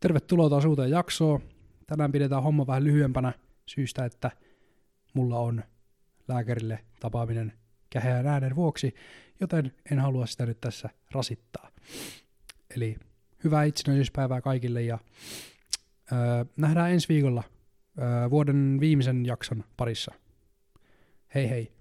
Tervetuloa taas uuteen jaksoon. Tänään pidetään homma vähän lyhyempänä syystä, että mulla on lääkärille tapaaminen käheän äänen vuoksi, joten en halua sitä nyt tässä rasittaa. Eli hyvää itsenäisyyspäivää kaikille ja öö, nähdään ensi viikolla öö, vuoden viimeisen jakson parissa. Hei hei!